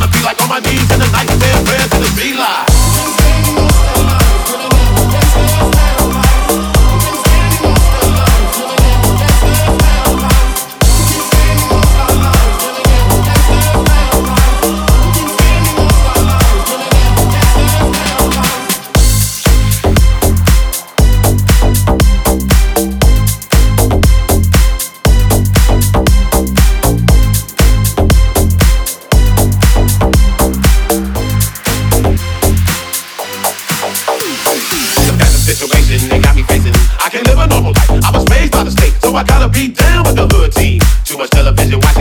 Gonna be like on my knees in the night, saying prayers in the beeline. I gotta be down with the hood team. Too much television watching.